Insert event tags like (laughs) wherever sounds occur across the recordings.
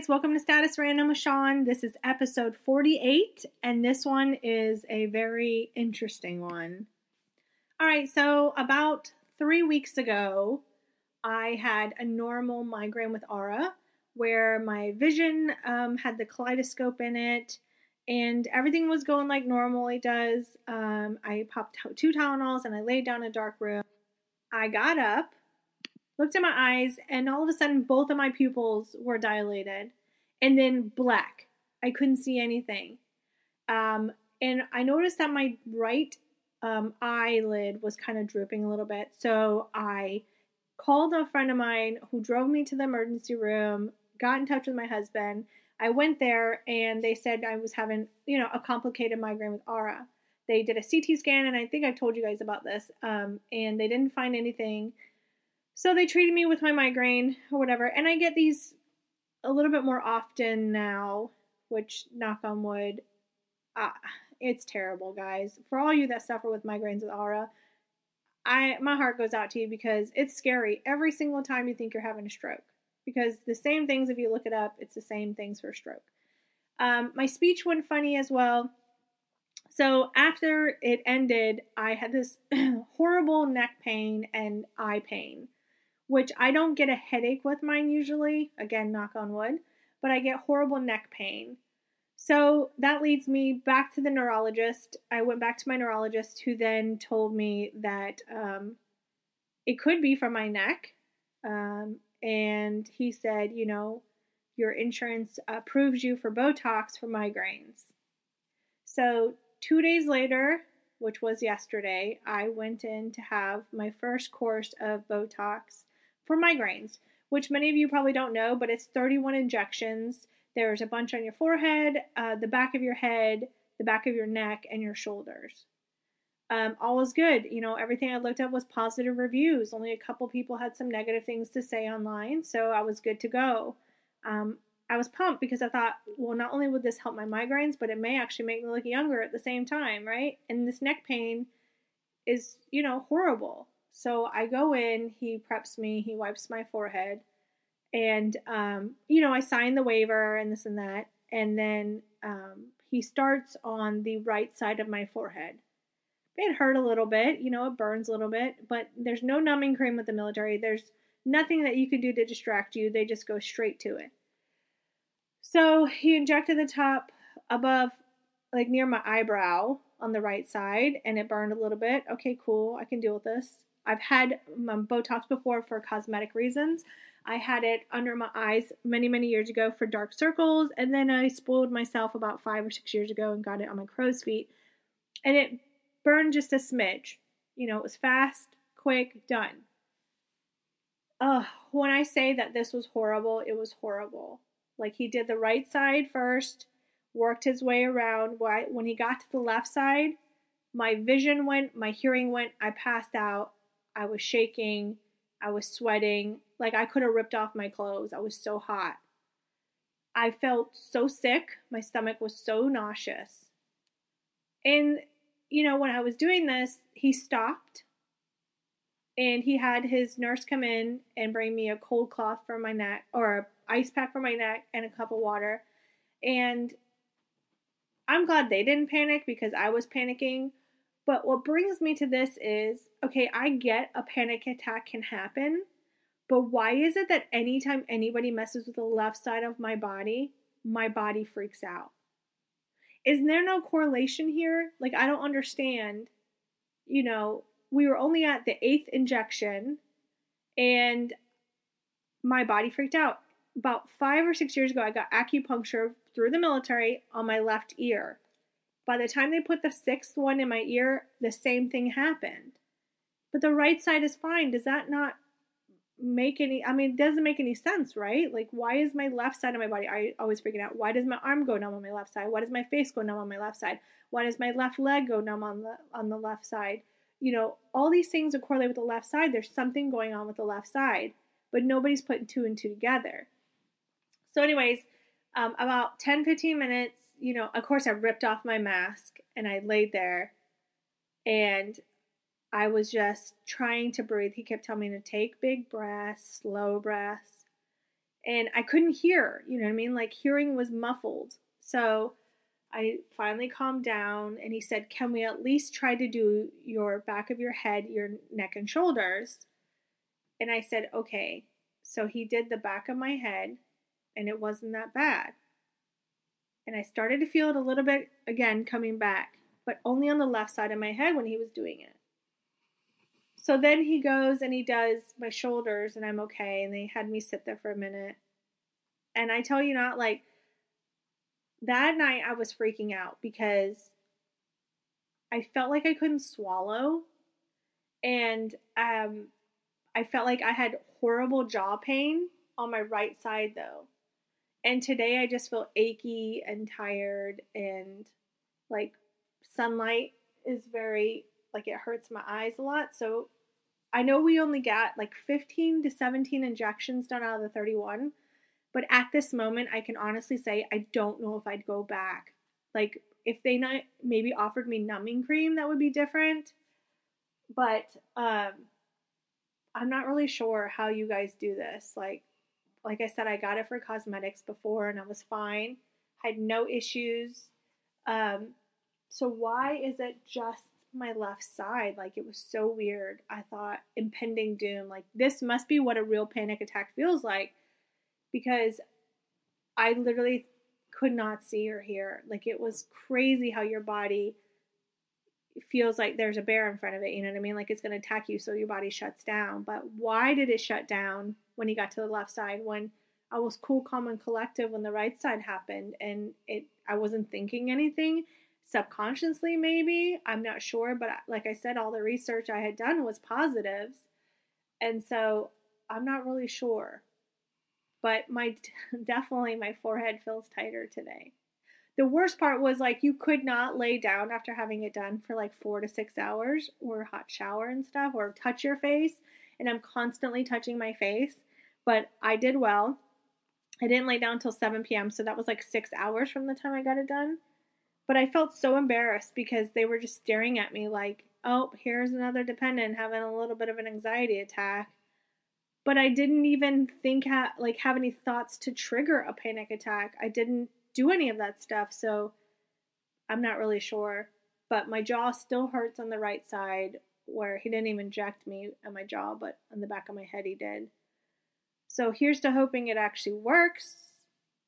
guys, welcome to Status Random with Sean. This is episode 48, and this one is a very interesting one. All right, so about three weeks ago, I had a normal migraine with aura where my vision um, had the kaleidoscope in it and everything was going like normal it does. Um, I popped two Tylenols and I laid down in a dark room. I got up looked at my eyes, and all of a sudden, both of my pupils were dilated and then black. I couldn't see anything. Um, and I noticed that my right um, eyelid was kind of drooping a little bit. So I called a friend of mine who drove me to the emergency room, got in touch with my husband. I went there and they said I was having, you know, a complicated migraine with aura. They did a CT scan, and I think I've told you guys about this. Um, and they didn't find anything. So they treated me with my migraine or whatever, and I get these a little bit more often now, which knock on wood, uh, it's terrible, guys. For all you that suffer with migraines with aura, I my heart goes out to you because it's scary every single time you think you're having a stroke. Because the same things, if you look it up, it's the same things for stroke. Um, my speech went funny as well. So after it ended, I had this (clears throat) horrible neck pain and eye pain which I don't get a headache with mine usually. Again, knock on wood, but I get horrible neck pain. So that leads me back to the neurologist. I went back to my neurologist, who then told me that um, it could be from my neck. Um, and he said, you know, your insurance approves you for Botox for migraines. So two days later, which was yesterday, I went in to have my first course of Botox for migraines, which many of you probably don't know, but it's 31 injections. There's a bunch on your forehead, uh, the back of your head, the back of your neck, and your shoulders. Um, all was good. You know, everything I looked at was positive reviews. Only a couple people had some negative things to say online, so I was good to go. Um, I was pumped because I thought, well, not only would this help my migraines, but it may actually make me look younger at the same time, right? And this neck pain is, you know, horrible. So I go in, he preps me, he wipes my forehead, and um, you know, I sign the waiver and this and that, and then um, he starts on the right side of my forehead. It hurt a little bit, you know, it burns a little bit, but there's no numbing cream with the military. There's nothing that you can do to distract you. They just go straight to it. So he injected the top above, like near my eyebrow on the right side, and it burned a little bit. Okay, cool. I can deal with this. I've had um, Botox before for cosmetic reasons. I had it under my eyes many, many years ago for dark circles, and then I spoiled myself about five or six years ago and got it on my crow's feet. And it burned just a smidge. You know, it was fast, quick, done. Ugh, when I say that this was horrible, it was horrible. Like he did the right side first, worked his way around. When he got to the left side, my vision went, my hearing went, I passed out. I was shaking. I was sweating. Like I could have ripped off my clothes. I was so hot. I felt so sick. My stomach was so nauseous. And, you know, when I was doing this, he stopped and he had his nurse come in and bring me a cold cloth for my neck or a ice pack for my neck and a cup of water. And I'm glad they didn't panic because I was panicking. But what brings me to this is okay, I get a panic attack can happen, but why is it that anytime anybody messes with the left side of my body, my body freaks out? Is there no correlation here? Like, I don't understand. You know, we were only at the eighth injection and my body freaked out. About five or six years ago, I got acupuncture through the military on my left ear. By the time they put the sixth one in my ear, the same thing happened. But the right side is fine. Does that not make any I mean, it doesn't make any sense, right? Like why is my left side of my body I always freaking out? Why does my arm go numb on my left side? Why does my face go numb on my left side? Why does my left leg go numb on the on the left side? You know, all these things are correlated with the left side. There's something going on with the left side, but nobody's putting two and two together. So, anyways, um, about 10 15 minutes you know, of course, I ripped off my mask and I laid there and I was just trying to breathe. He kept telling me to take big breaths, slow breaths. and I couldn't hear, you know what I mean? Like hearing was muffled. So I finally calmed down and he said, Can we at least try to do your back of your head, your neck and shoulders? And I said, Okay. So he did the back of my head and it wasn't that bad. And I started to feel it a little bit again coming back, but only on the left side of my head when he was doing it. So then he goes and he does my shoulders and I'm okay. And they had me sit there for a minute. And I tell you not, like, that night I was freaking out because I felt like I couldn't swallow. And um, I felt like I had horrible jaw pain on my right side though. And today I just feel achy and tired and like sunlight is very like it hurts my eyes a lot. So I know we only got like 15 to 17 injections done out of the 31, but at this moment I can honestly say I don't know if I'd go back. Like if they not maybe offered me numbing cream that would be different. But um I'm not really sure how you guys do this. Like like I said I got it for cosmetics before and I was fine. Had no issues. Um so why is it just my left side? Like it was so weird. I thought impending doom. Like this must be what a real panic attack feels like because I literally could not see or hear. Like it was crazy how your body feels like there's a bear in front of it, you know what I mean? Like it's going to attack you so your body shuts down. But why did it shut down when he got to the left side? When I was cool, calm and collective when the right side happened and it I wasn't thinking anything. Subconsciously maybe i'm not sure but like i said all the research i had done was positives. And so i'm not really sure. But my (laughs) definitely my forehead feels tighter today the worst part was like you could not lay down after having it done for like four to six hours or hot shower and stuff or touch your face and i'm constantly touching my face but i did well i didn't lay down until 7 p.m so that was like six hours from the time i got it done but I felt so embarrassed because they were just staring at me like, oh, here's another dependent having a little bit of an anxiety attack. But I didn't even think ha- like have any thoughts to trigger a panic attack. I didn't do any of that stuff, so I'm not really sure. But my jaw still hurts on the right side where he didn't even inject me at my jaw, but on the back of my head he did. So here's to hoping it actually works.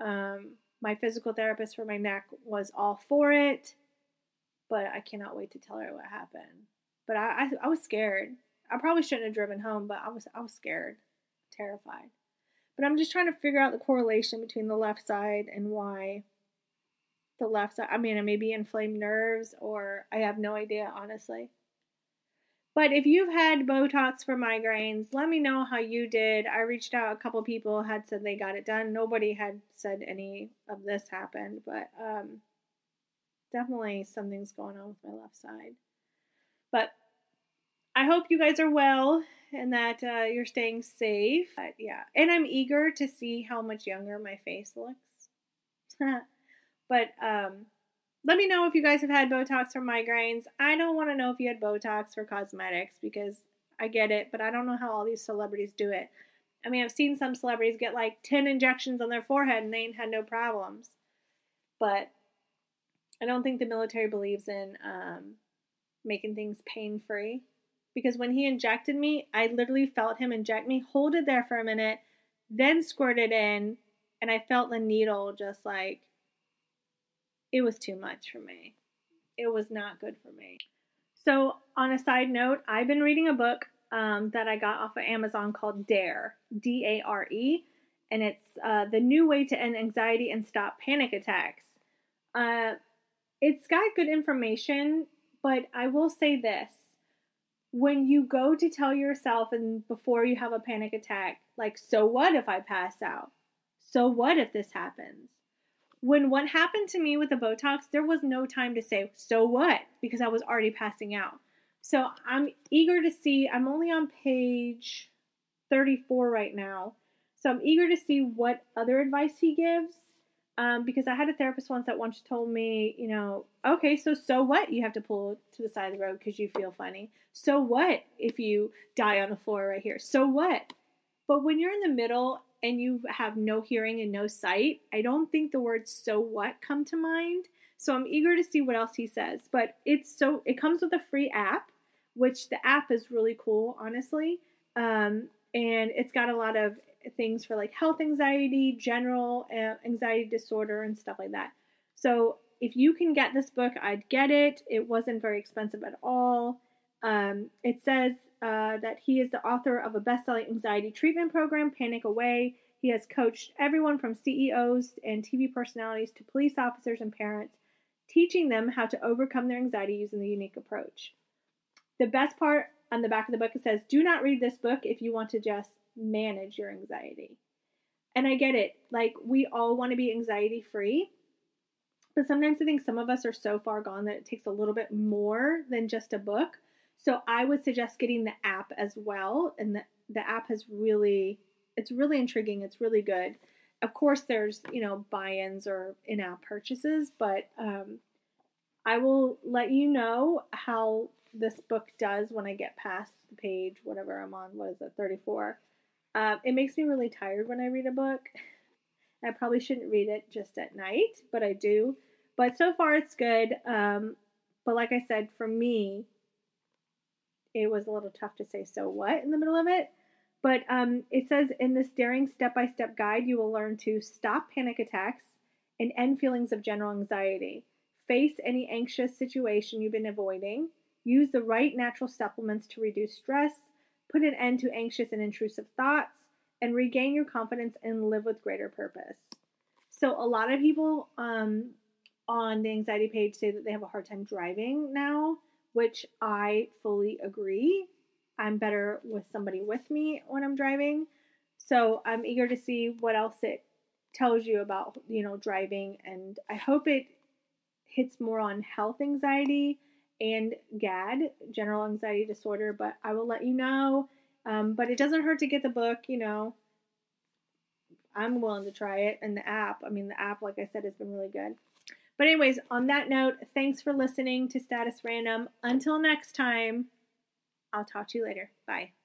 Um, my physical therapist for my neck was all for it, but I cannot wait to tell her what happened. But I, I, I was scared. I probably shouldn't have driven home, but I was I was scared, terrified. But I'm just trying to figure out the correlation between the left side and why the left side. I mean, it may be inflamed nerves, or I have no idea, honestly. But if you've had Botox for migraines, let me know how you did. I reached out, a couple people had said they got it done. Nobody had said any of this happened, but um, definitely something's going on with my left side. But I hope you guys are well and that uh, you're staying safe. But yeah, and I'm eager to see how much younger my face looks. (laughs) but um, let me know if you guys have had Botox for migraines. I don't want to know if you had Botox for cosmetics because I get it, but I don't know how all these celebrities do it. I mean, I've seen some celebrities get like 10 injections on their forehead and they ain't had no problems. But I don't think the military believes in um, making things pain free. Because when he injected me, I literally felt him inject me, hold it there for a minute, then squirt it in, and I felt the needle just like it was too much for me. It was not good for me. So, on a side note, I've been reading a book um, that I got off of Amazon called Dare, D A R E, and it's uh, The New Way to End Anxiety and Stop Panic Attacks. Uh, it's got good information, but I will say this. When you go to tell yourself and before you have a panic attack, like, so what if I pass out? So what if this happens? when what happened to me with the Botox, there was no time to say, so what? Because I was already passing out. So I'm eager to see, I'm only on page 34 right now. So I'm eager to see what other advice he gives. Um, because I had a therapist once that once told me, you know, okay, so so what? You have to pull to the side of the road because you feel funny. So what if you die on the floor right here? So what? But when you're in the middle and you have no hearing and no sight, I don't think the words so what come to mind. So I'm eager to see what else he says. But it's so it comes with a free app, which the app is really cool, honestly. Um, and it's got a lot of things for like health anxiety, general uh, anxiety disorder, and stuff like that. So if you can get this book, I'd get it. It wasn't very expensive at all. Um, it says uh, that he is the author of a best-selling anxiety treatment program, Panic Away. He has coached everyone from CEOs and TV personalities to police officers and parents, teaching them how to overcome their anxiety using the unique approach. The best part on the back of the book it says, "Do not read this book if you want to just manage your anxiety." And I get it. Like we all want to be anxiety free. But sometimes I think some of us are so far gone that it takes a little bit more than just a book. So I would suggest getting the app as well. And the, the app has really, it's really intriguing. It's really good. Of course, there's, you know, buy ins or in app purchases, but um, I will let you know how this book does when I get past the page, whatever I'm on. What is it, 34? Uh, it makes me really tired when I read a book. (laughs) I probably shouldn't read it just at night, but I do. But so far, it's good. Um, but like I said, for me, it was a little tough to say so what in the middle of it. But um, it says in this daring step by step guide, you will learn to stop panic attacks and end feelings of general anxiety, face any anxious situation you've been avoiding, use the right natural supplements to reduce stress, put an end to anxious and intrusive thoughts, and regain your confidence and live with greater purpose. So, a lot of people um, on the anxiety page say that they have a hard time driving now which I fully agree. I'm better with somebody with me when I'm driving. So I'm eager to see what else it tells you about, you know, driving and I hope it hits more on health anxiety and GAD, general anxiety disorder, but I will let you know. Um, but it doesn't hurt to get the book, you know. I'm willing to try it and the app. I mean, the app, like I said, has been really good. But, anyways, on that note, thanks for listening to Status Random. Until next time, I'll talk to you later. Bye.